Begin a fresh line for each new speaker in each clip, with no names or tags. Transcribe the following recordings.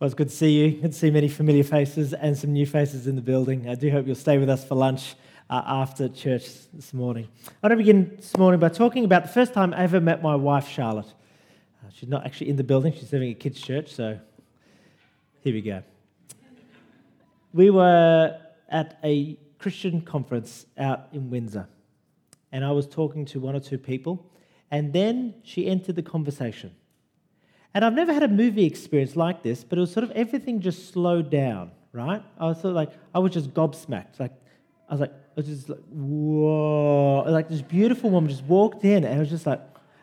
Well, it's good to see you. Good to see many familiar faces and some new faces in the building. I do hope you'll stay with us for lunch uh, after church this morning. I want to begin this morning by talking about the first time I ever met my wife, Charlotte. Uh, she's not actually in the building, she's serving at kids' church, so here we go. We were at a Christian conference out in Windsor, and I was talking to one or two people, and then she entered the conversation. And I've never had a movie experience like this, but it was sort of everything just slowed down, right? I was sort of like, I was just gobsmacked. Like, I was like, I was just like, whoa. Like this beautiful woman just walked in, and I was just like,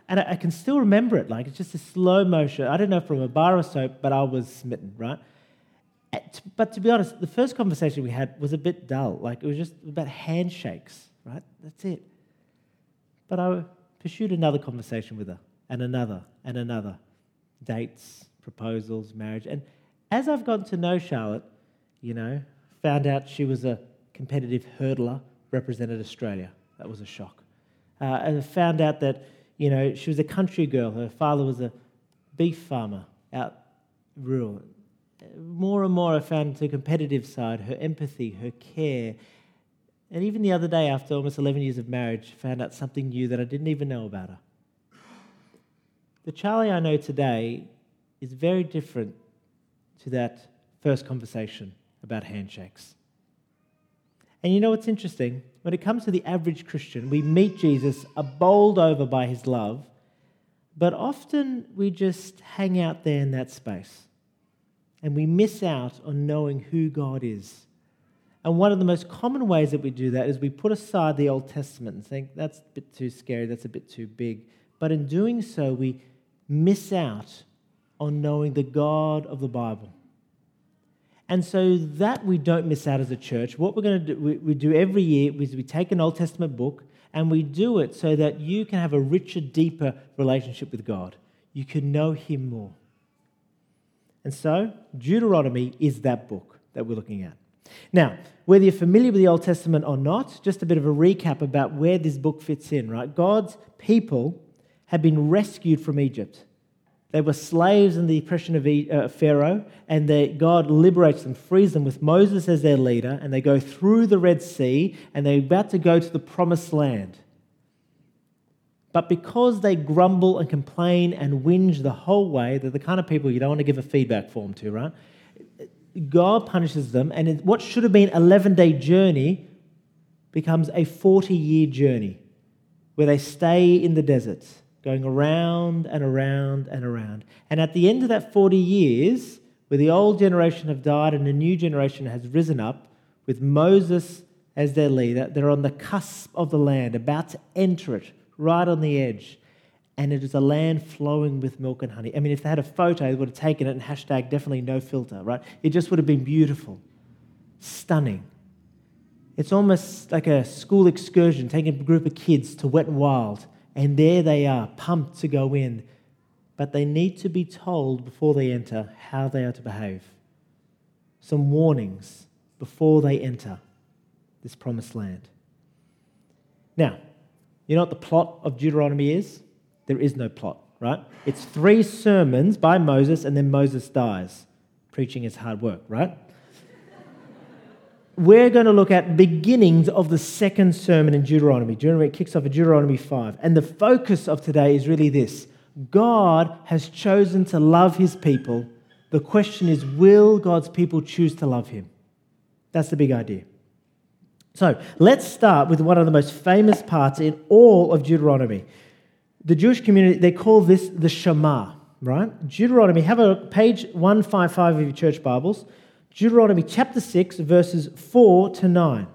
and I, I can still remember it. Like, it's just a slow motion. I don't know from a bar or soap, but I was smitten, right? But to be honest, the first conversation we had was a bit dull. Like, it was just about handshakes, right? That's it. But I pursued another conversation with her, and another, and another dates, proposals, marriage. And as I've gotten to know Charlotte, you know, found out she was a competitive hurdler, represented Australia. That was a shock. Uh, and found out that, you know, she was a country girl. Her father was a beef farmer out rural. More and more, I found the competitive side, her empathy, her care. And even the other day, after almost 11 years of marriage, found out something new that I didn't even know about her. The Charlie I know today is very different to that first conversation about handshakes. And you know what's interesting? When it comes to the average Christian, we meet Jesus, are bowled over by his love, but often we just hang out there in that space. And we miss out on knowing who God is. And one of the most common ways that we do that is we put aside the Old Testament and think that's a bit too scary, that's a bit too big. But in doing so, we miss out on knowing the God of the Bible. And so that we don't miss out as a church, what we're going to do, we, we do every year is we take an Old Testament book and we do it so that you can have a richer, deeper relationship with God. You can know Him more. And so Deuteronomy is that book that we're looking at. Now, whether you're familiar with the Old Testament or not, just a bit of a recap about where this book fits in, right? God's people had been rescued from Egypt. They were slaves in the oppression of uh, Pharaoh, and God liberates them, frees them with Moses as their leader, and they go through the Red Sea, and they're about to go to the promised land. But because they grumble and complain and whinge the whole way, they're the kind of people you don't want to give a feedback form to, right? God punishes them, and what should have been an 11 day journey becomes a 40 year journey where they stay in the desert going around and around and around. And at the end of that 40 years, where the old generation have died and a new generation has risen up, with Moses as their leader, they're on the cusp of the land, about to enter it, right on the edge. And it is a land flowing with milk and honey. I mean, if they had a photo, they would have taken it and hashtag definitely no filter, right? It just would have been beautiful, stunning. It's almost like a school excursion, taking a group of kids to Wet and Wild and there they are, pumped to go in. But they need to be told before they enter how they are to behave. Some warnings before they enter this promised land. Now, you know what the plot of Deuteronomy is? There is no plot, right? It's three sermons by Moses, and then Moses dies. Preaching is hard work, right? We're going to look at beginnings of the second sermon in Deuteronomy. Deuteronomy kicks off at Deuteronomy 5. And the focus of today is really this God has chosen to love his people. The question is, will God's people choose to love him? That's the big idea. So let's start with one of the most famous parts in all of Deuteronomy. The Jewish community, they call this the Shema, right? Deuteronomy, have a page 155 of your church Bibles. Deuteronomy chapter 6, verses 4 to 9.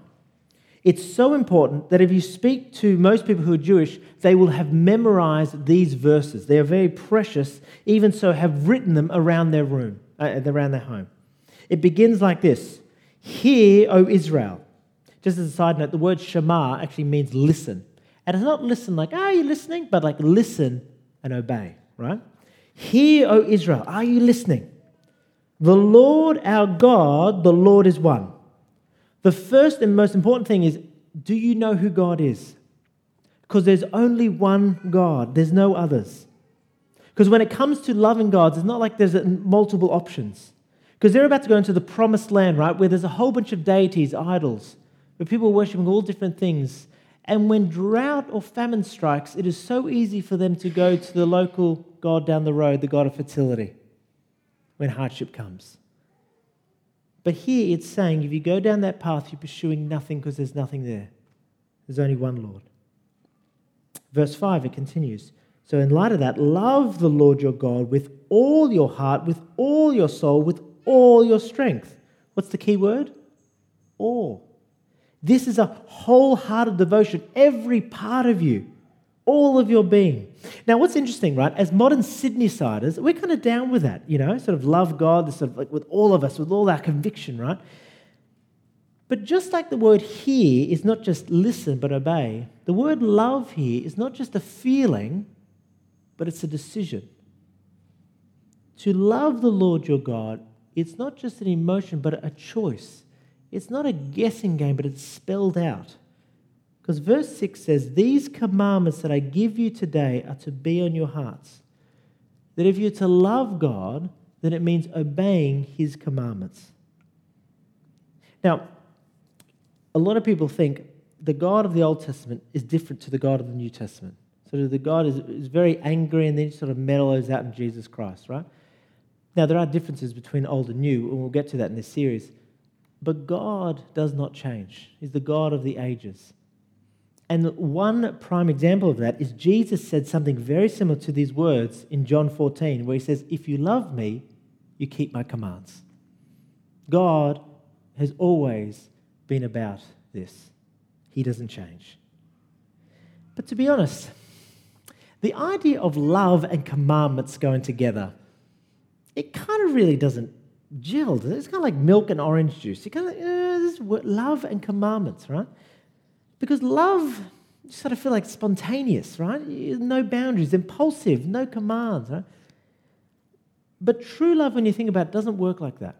It's so important that if you speak to most people who are Jewish, they will have memorized these verses. They are very precious, even so, have written them around their room, uh, around their home. It begins like this Hear, O Israel. Just as a side note, the word Shema actually means listen. And it's not listen like, are you listening? But like listen and obey, right? Hear, O Israel, are you listening? The Lord our God, the Lord is one. The first and most important thing is do you know who God is? Because there's only one God, there's no others. Because when it comes to loving God, it's not like there's multiple options. Because they're about to go into the promised land, right, where there's a whole bunch of deities, idols, where people are worshiping all different things. And when drought or famine strikes, it is so easy for them to go to the local god down the road, the god of fertility, when hardship comes. But here it's saying if you go down that path, you're pursuing nothing because there's nothing there. There's only one Lord. Verse 5, it continues. So, in light of that, love the Lord your God with all your heart, with all your soul, with all your strength. What's the key word? All. This is a wholehearted devotion, every part of you, all of your being. Now, what's interesting, right? As modern Sydney siders, we're kind of down with that, you know, sort of love God, sort of like with all of us, with all our conviction, right? But just like the word hear is not just listen but obey, the word love here is not just a feeling, but it's a decision. To love the Lord your God, it's not just an emotion, but a choice. It's not a guessing game, but it's spelled out. Because verse 6 says, These commandments that I give you today are to be on your hearts. That if you're to love God, then it means obeying his commandments. Now, a lot of people think the God of the Old Testament is different to the God of the New Testament. So the God is, is very angry and then sort of mellows out in Jesus Christ, right? Now, there are differences between old and new, and we'll get to that in this series. But God does not change. He's the God of the ages. And one prime example of that is Jesus said something very similar to these words in John 14, where he says, If you love me, you keep my commands. God has always been about this. He doesn't change. But to be honest, the idea of love and commandments going together, it kind of really doesn't gel. It's kind of like milk and orange juice. You kind of uh, this love and commandments, right? Because love, you sort of feel like spontaneous, right? No boundaries, impulsive, no commands, right? But true love, when you think about it, doesn't work like that.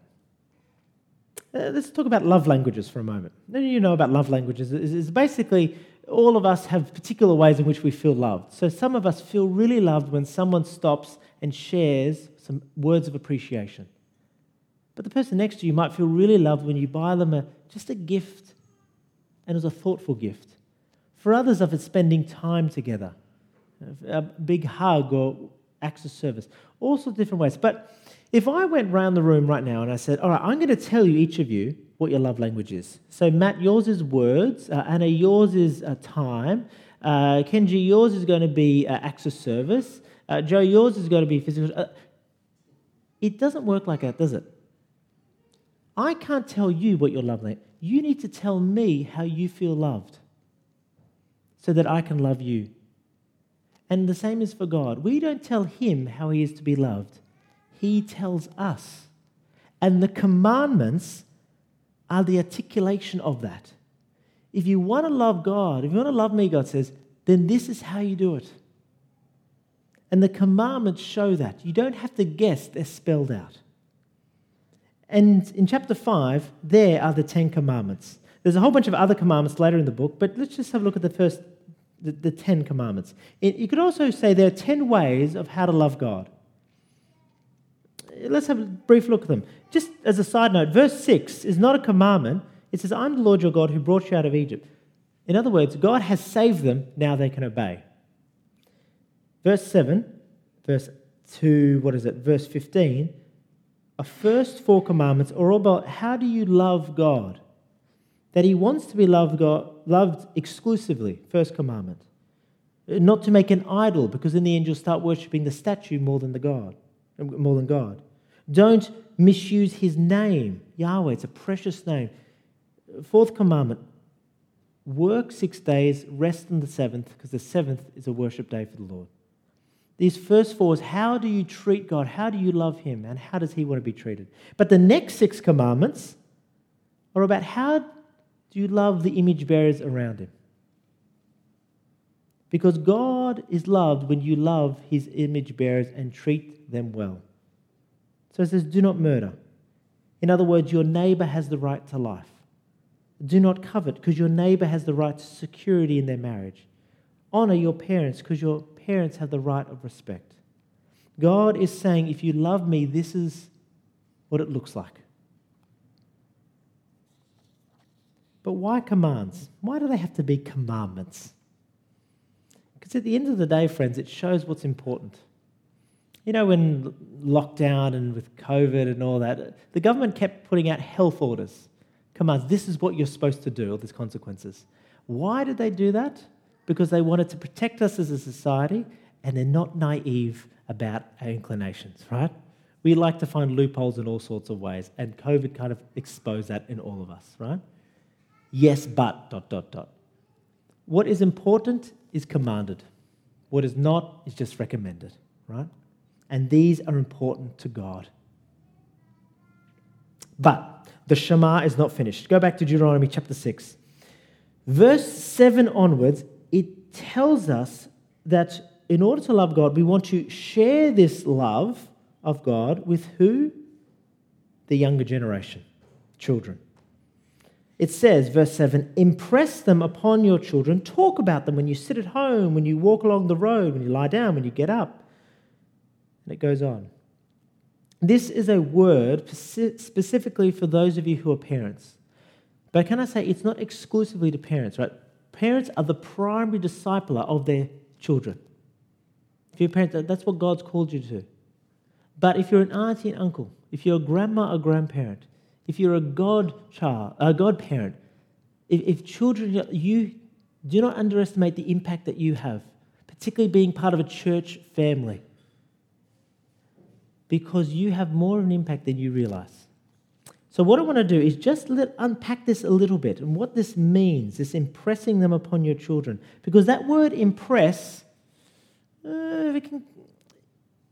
Uh, let's talk about love languages for a moment. You know about love languages. It's basically all of us have particular ways in which we feel loved. So some of us feel really loved when someone stops and shares some words of appreciation. But the person next to you might feel really loved when you buy them a, just a gift and it's a thoughtful gift. For others of it's spending time together, a big hug or acts of service, all sorts of different ways. But if I went round the room right now and I said, All right, I'm going to tell you, each of you, what your love language is. So, Matt, yours is words. Uh, Anna, yours is uh, time. Uh, Kenji, yours is going to be uh, acts of service. Uh, Joe, yours is going to be physical. Uh, it doesn't work like that, does it? I can't tell you what your love language You need to tell me how you feel loved so that I can love you. And the same is for God. We don't tell him how he is to be loved. He tells us. And the commandments are the articulation of that. If you want to love God, if you want to love me, God says, then this is how you do it. And the commandments show that. You don't have to guess, they're spelled out. And in chapter 5, there are the Ten Commandments. There's a whole bunch of other commandments later in the book, but let's just have a look at the first, the, the Ten Commandments. It, you could also say there are 10 ways of how to love God let's have a brief look at them. Just as a side note, verse 6 is not a commandment. It says, I'm the Lord your God who brought you out of Egypt. In other words, God has saved them, now they can obey. Verse 7, verse 2, what is it? Verse 15, our first four commandments are all about how do you love God? That He wants to be loved, God, loved exclusively, first commandment. Not to make an idol, because in the end you'll start worshipping the statue more than the God more than God. Don't misuse his name, Yahweh. It's a precious name. Fourth commandment work six days, rest on the seventh, because the seventh is a worship day for the Lord. These first four is how do you treat God? How do you love Him? And how does He want to be treated? But the next six commandments are about how do you love the image bearers around Him? Because God is loved when you love his image bearers and treat them well. So it says, do not murder. In other words, your neighbor has the right to life. Do not covet, because your neighbor has the right to security in their marriage. Honor your parents, because your parents have the right of respect. God is saying, if you love me, this is what it looks like. But why commands? Why do they have to be commandments? Because at the end of the day, friends, it shows what's important. You know, when lockdown and with COVID and all that, the government kept putting out health orders, commands. This is what you're supposed to do, all these consequences. Why did they do that? Because they wanted to protect us as a society and they're not naive about our inclinations, right? We like to find loopholes in all sorts of ways, and COVID kind of exposed that in all of us, right? Yes, but, dot, dot, dot. What is important is commanded. What is not is just recommended, right? And these are important to God. But the Shema is not finished. Go back to Deuteronomy chapter 6. Verse 7 onwards, it tells us that in order to love God, we want to share this love of God with who? The younger generation, children. It says, verse 7 impress them upon your children, talk about them when you sit at home, when you walk along the road, when you lie down, when you get up. And it goes on. This is a word specifically for those of you who are parents. But can I say it's not exclusively to parents, right? Parents are the primary discipler of their children. If you're a parent, that's what God's called you to. But if you're an auntie and uncle, if you're a grandma or grandparent, if you're a godchild, a godparent, if, if children, you do not underestimate the impact that you have, particularly being part of a church family, because you have more of an impact than you realize. So, what I want to do is just let, unpack this a little bit and what this means, this impressing them upon your children. Because that word impress, uh, can,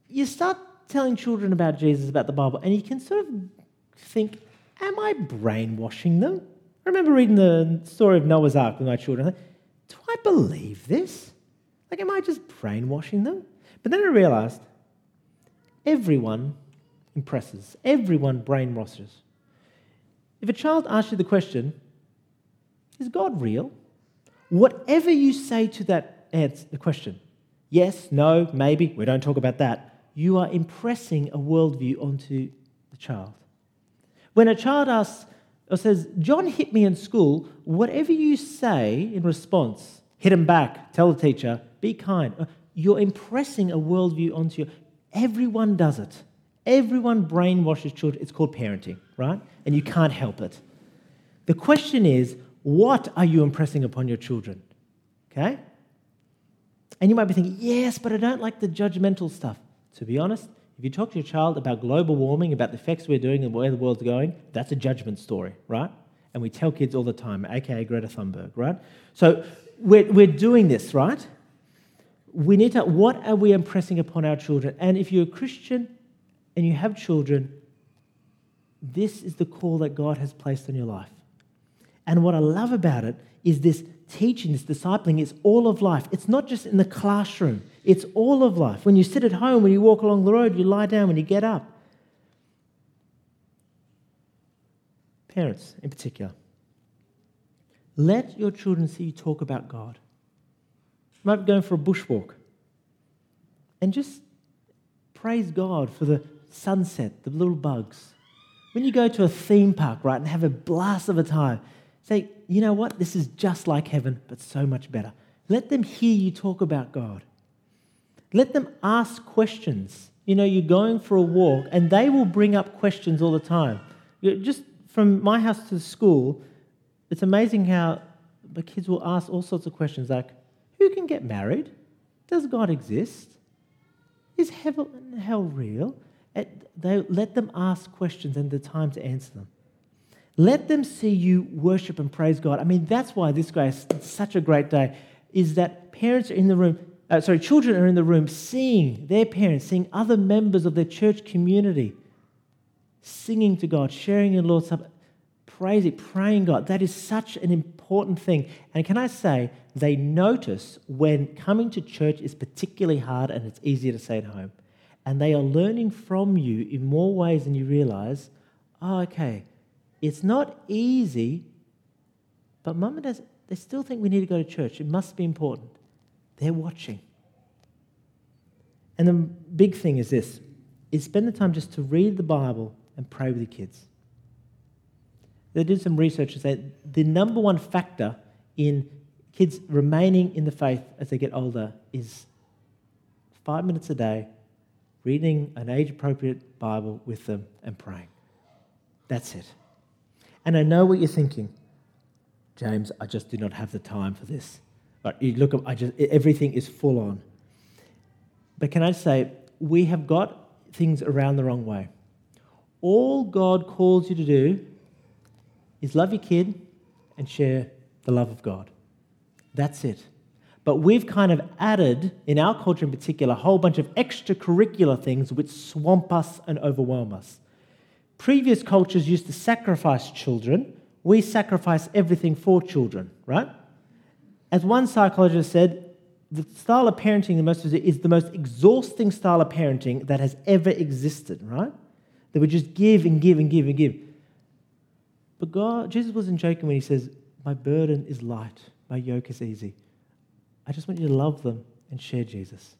you start telling children about Jesus, about the Bible, and you can sort of think, am I brainwashing them? I remember reading the story of Noah's Ark with my children. Do I believe this? Like, am I just brainwashing them? But then I realized everyone impresses, everyone brainwashes. If a child asks you the question, is God real? Whatever you say to that answer, the question, yes, no, maybe, we don't talk about that, you are impressing a worldview onto the child. When a child asks or says, John hit me in school, whatever you say in response, hit him back, tell the teacher, be kind. Uh, you're impressing a worldview onto you. Everyone does it. Everyone brainwashes children. It's called parenting, right? And you can't help it. The question is, what are you impressing upon your children? Okay? And you might be thinking, yes, but I don't like the judgmental stuff. To be honest, if you talk to your child about global warming, about the effects we're doing and where the world's going, that's a judgment story, right? And we tell kids all the time, aka Greta Thunberg, right? So we're, we're doing this, right? We need to, what are we impressing upon our children? And if you're a Christian and you have children, this is the call that God has placed on your life. And what I love about it is this teaching, this discipling, it's all of life. It's not just in the classroom, it's all of life. When you sit at home, when you walk along the road, you lie down, when you get up. Parents, in particular, let your children see you talk about God. You might be going for a bushwalk and just praise God for the sunset, the little bugs. When you go to a theme park, right, and have a blast of a time, say, you know what? This is just like heaven, but so much better. Let them hear you talk about God. Let them ask questions. You know, you're going for a walk, and they will bring up questions all the time. Just from my house to the school, it's amazing how the kids will ask all sorts of questions like, Who can get married? Does God exist? Is heaven and hell real? They, let them ask questions and the time to answer them. Let them see you worship and praise God. I mean, that's why this guy is such a great day, is that parents are in the room, uh, sorry, children are in the room seeing their parents, seeing other members of their church community singing to God, sharing in Lord's Supper, praising, praying God. That is such an important thing. And can I say, they notice when coming to church is particularly hard and it's easier to say at home. And they are learning from you in more ways than you realize. Oh, okay, it's not easy, but mum and dad, they still think we need to go to church. It must be important. They're watching. And the big thing is this is spend the time just to read the Bible and pray with your kids. They did some research said the number one factor in kids remaining in the faith as they get older is five minutes a day reading an age appropriate Bible with them and praying. That's it. And I know what you're thinking. James, I just do not have the time for this. But you look, I just everything is full on. But can I say, we have got things around the wrong way. All God calls you to do is love your kid and share the love of God. That's it. But we've kind of added, in our culture in particular, a whole bunch of extracurricular things which swamp us and overwhelm us. Previous cultures used to sacrifice children. We sacrifice everything for children, right? As one psychologist said, the style of parenting the most is the most exhausting style of parenting that has ever existed, right? That we just give and give and give and give. But God, Jesus wasn't joking when he says, My burden is light, my yoke is easy. I just want you to love them and share Jesus.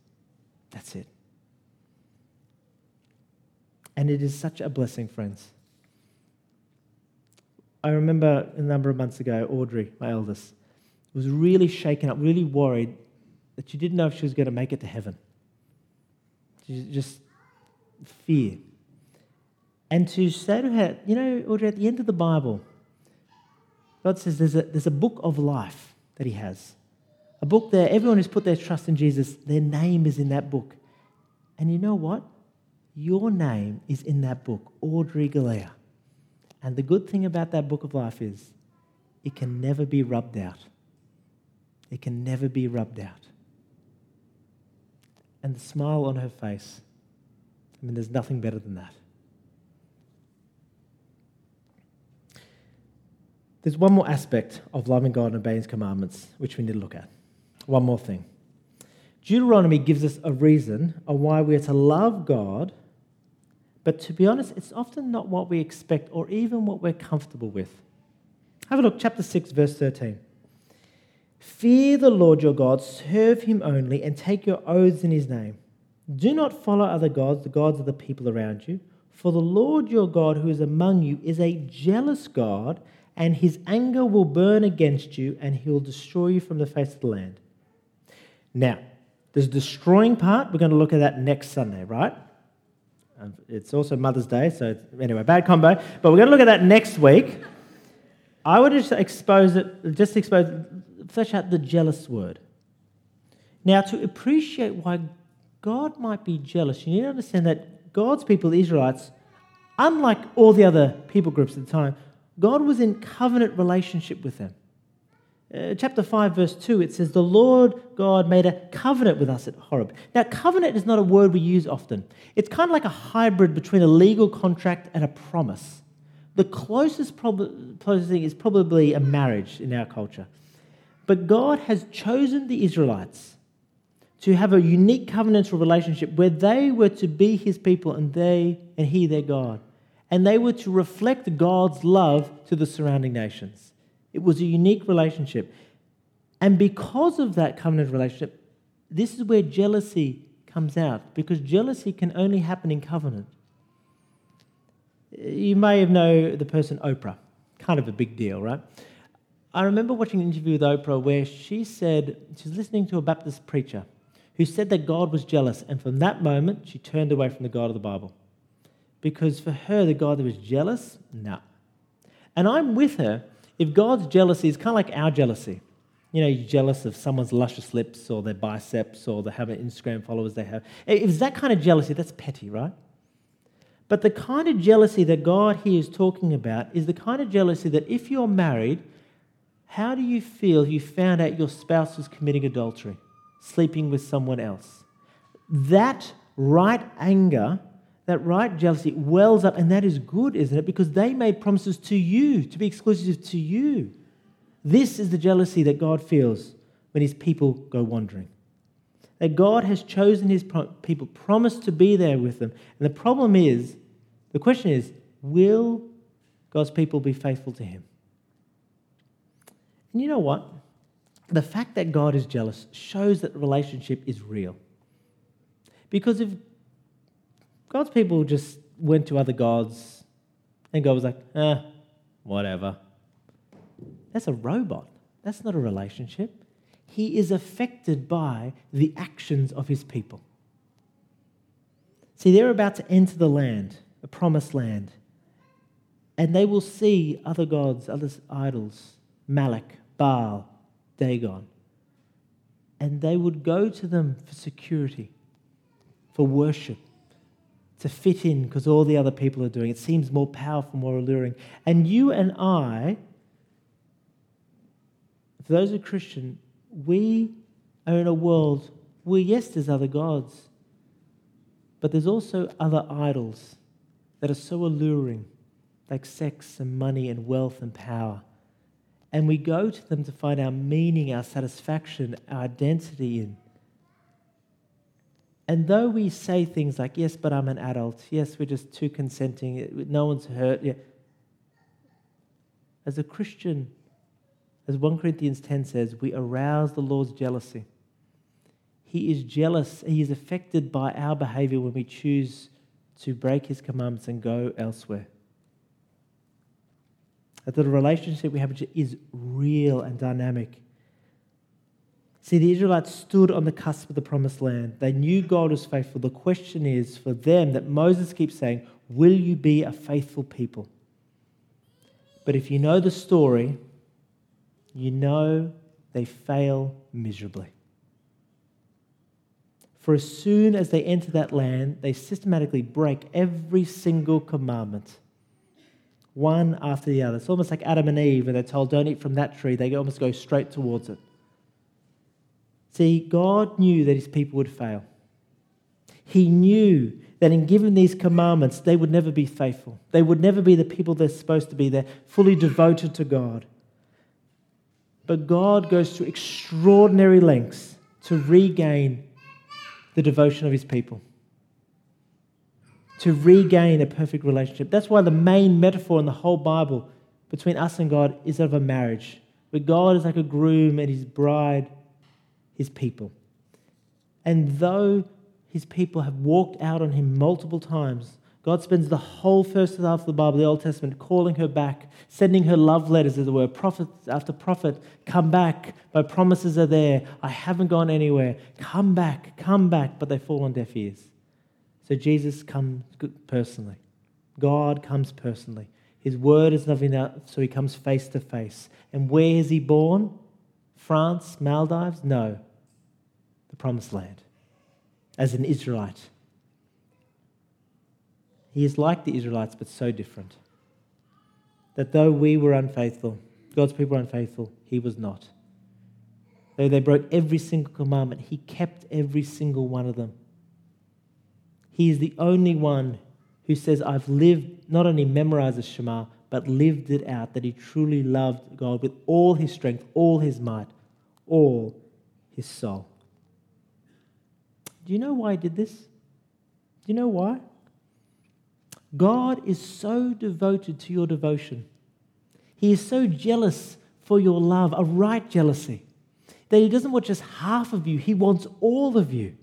That's it. And it is such a blessing, friends. I remember a number of months ago, Audrey, my eldest, was really shaken up, really worried that she didn't know if she was going to make it to heaven. She just fear. And to say to her, you know, Audrey, at the end of the Bible, God says there's a, there's a book of life that He has. A book there, everyone who's put their trust in Jesus, their name is in that book. And you know what? Your name is in that book, Audrey Galea. And the good thing about that book of life is it can never be rubbed out. It can never be rubbed out. And the smile on her face, I mean, there's nothing better than that. There's one more aspect of loving God and obeying His commandments which we need to look at. One more thing. Deuteronomy gives us a reason of why we are to love God, but to be honest, it's often not what we expect or even what we're comfortable with. Have a look, chapter 6, verse 13. Fear the Lord your God, serve him only, and take your oaths in his name. Do not follow other gods, the gods of the people around you, for the Lord your God who is among you is a jealous God, and his anger will burn against you, and he will destroy you from the face of the land. Now, this destroying part, we're going to look at that next Sunday, right? It's also Mother's Day, so anyway, bad combo. But we're going to look at that next week. I would just expose it, just expose, flesh out the jealous word. Now, to appreciate why God might be jealous, you need to understand that God's people, the Israelites, unlike all the other people groups at the time, God was in covenant relationship with them. Uh, chapter 5, verse 2, it says, The Lord God made a covenant with us at Horeb. Now, covenant is not a word we use often. It's kind of like a hybrid between a legal contract and a promise. The closest, prob- closest thing is probably a marriage in our culture. But God has chosen the Israelites to have a unique covenantal relationship where they were to be his people and they and he their God. And they were to reflect God's love to the surrounding nations. It was a unique relationship. And because of that covenant relationship, this is where jealousy comes out, because jealousy can only happen in covenant. You may have known the person Oprah, kind of a big deal, right? I remember watching an interview with Oprah where she said she's listening to a Baptist preacher who said that God was jealous, and from that moment she turned away from the God of the Bible. Because for her, the God that was jealous, no. Nah. And I'm with her if God's jealousy is kind of like our jealousy, you know, you're jealous of someone's luscious lips or their biceps or the how Instagram followers they have. If it's that kind of jealousy, that's petty, right? But the kind of jealousy that God here is talking about is the kind of jealousy that if you're married, how do you feel if you found out your spouse was committing adultery, sleeping with someone else? That right anger that right jealousy wells up, and that is good, isn't it? Because they made promises to you, to be exclusive to you. This is the jealousy that God feels when his people go wandering. That God has chosen his people, promised to be there with them. And the problem is, the question is, will God's people be faithful to him? And you know what? The fact that God is jealous shows that the relationship is real. Because if God's people just went to other gods And God was like, eh, whatever. That's a robot. That's not a relationship. He is affected by the actions of his people. See, they're about to enter the land, a promised land, and they will see other gods, other idols, Malak, Baal, Dagon. And they would go to them for security, for worship, to fit in because all the other people are doing it. seems more powerful, more alluring. And you and I, for those who are Christian, we are in a world where, yes, there's other gods, but there's also other idols that are so alluring, like sex and money and wealth and power. And we go to them to find our meaning, our satisfaction, our identity in. And though we say things like, yes, but I'm an adult, yes, we're just two consenting, no one's hurt, yeah. as a Christian, as 1 Corinthians 10 says, we arouse the Lord's jealousy. He is jealous, he is affected by our behavior when we choose to break his commandments and go elsewhere. That the relationship we have is real and dynamic. See, the Israelites stood on the cusp of the promised land. They knew God was faithful. The question is for them that Moses keeps saying, Will you be a faithful people? But if you know the story, you know they fail miserably. For as soon as they enter that land, they systematically break every single commandment, one after the other. It's almost like Adam and Eve, when they're told, Don't eat from that tree, they almost go straight towards it. See, God knew that his people would fail. He knew that in giving these commandments, they would never be faithful. They would never be the people they're supposed to be. They're fully devoted to God. But God goes to extraordinary lengths to regain the devotion of his people, to regain a perfect relationship. That's why the main metaphor in the whole Bible between us and God is of a marriage, where God is like a groom and his bride his people. And though his people have walked out on him multiple times, God spends the whole first half of the Bible, the Old Testament, calling her back, sending her love letters, as it were. Prophet after prophet, come back. My promises are there. I haven't gone anywhere. Come back, come back. But they fall on deaf ears. So Jesus comes personally. God comes personally. His word is nothing else, so he comes face to face. And where is he born? France, Maldives? No. The promised land. As an Israelite. He is like the Israelites, but so different. That though we were unfaithful, God's people were unfaithful, he was not. Though they broke every single commandment, he kept every single one of them. He is the only one who says, I've lived, not only memorized the Shema, but lived it out, that he truly loved God with all his strength, all his might, all his soul. Do you know why he did this? Do you know why? God is so devoted to your devotion. He is so jealous for your love, a right jealousy, that He doesn't want just half of you, He wants all of you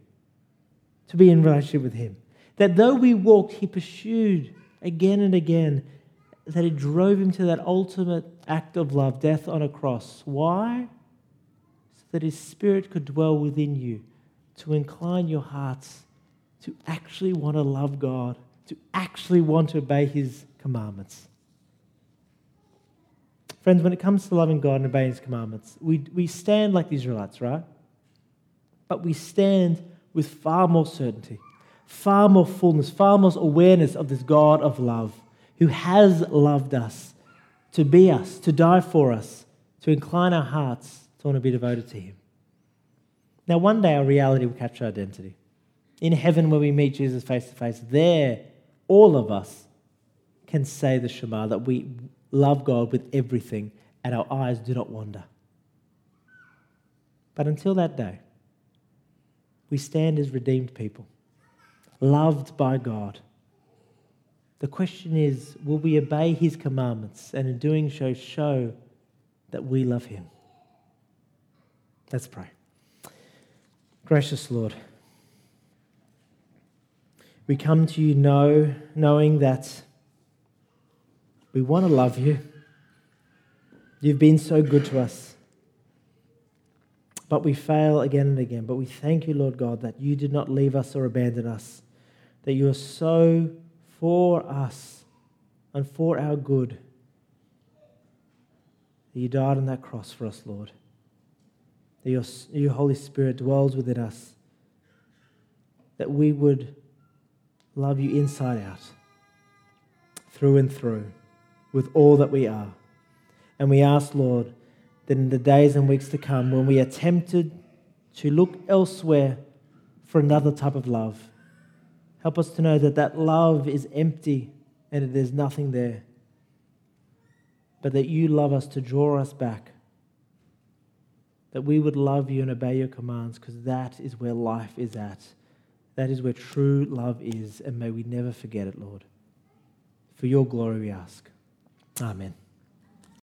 to be in relationship with Him. That though we walked, He pursued again and again that it drove him to that ultimate act of love, death on a cross. Why? So that his spirit could dwell within you, to incline your hearts to actually want to love God, to actually want to obey his commandments. Friends, when it comes to loving God and obeying his commandments, we, we stand like the Israelites, right? But we stand with far more certainty, far more fullness, far more awareness of this God of love who has loved us, to be us, to die for us, to incline our hearts to want to be devoted to Him. Now, one day our reality will capture our identity. In heaven, where we meet Jesus face to face, there, all of us can say the Shema that we love God with everything and our eyes do not wander. But until that day, we stand as redeemed people, loved by God the question is will we obey his commandments and in doing so show that we love him? Let's pray. Gracious Lord, we come to you know, knowing that We want to love you. You've been so good to us. But we fail again and again. But we thank you, Lord God, that you did not leave us or abandon us, that you are so for us and for our good. That you died on that cross for us, Lord. That your, your Holy Spirit dwells within us. That we would love you inside out, through and through, with all that we are. And we ask, Lord, that in the days and weeks to come, when we are tempted to look elsewhere for another type of love, help us to know that that love is empty and that there's nothing there, but that you love us to draw us back. That we would love you and obey your commands because that is where life is at. That is where true love is, and may we never forget it, Lord. For your glory we ask. Amen.